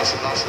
National.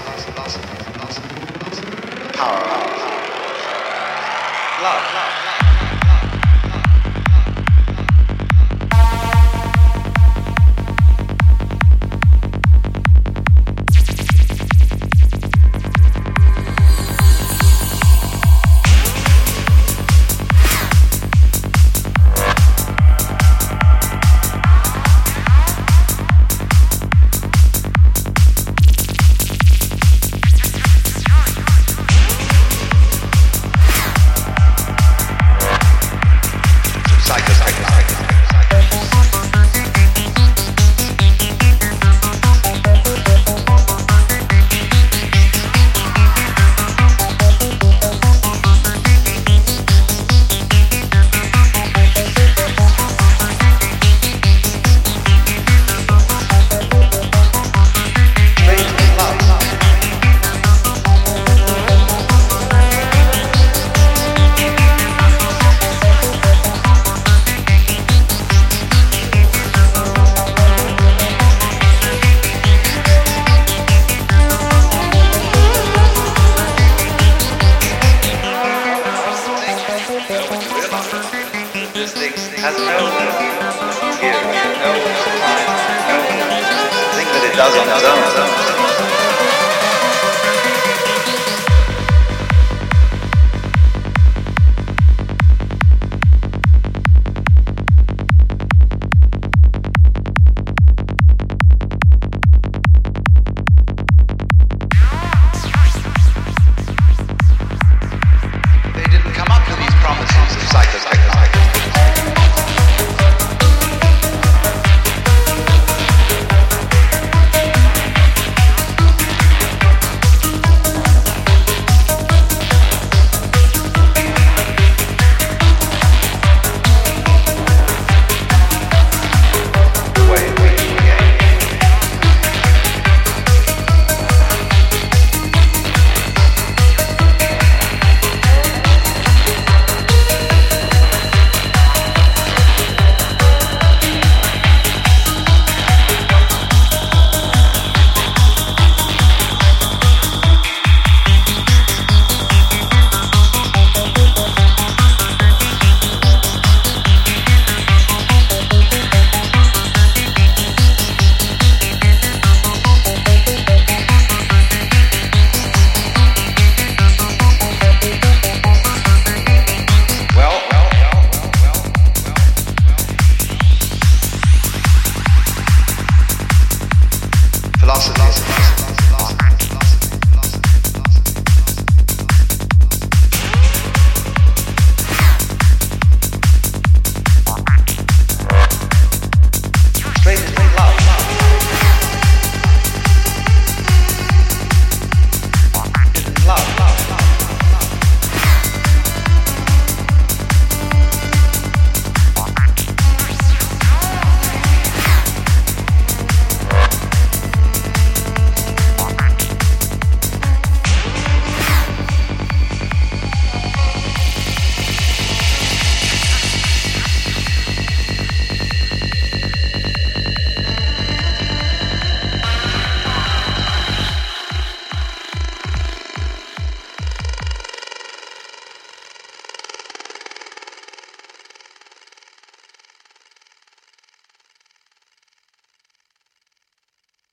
has no gear, no time, no thing that it does on its own. promises of psychotech.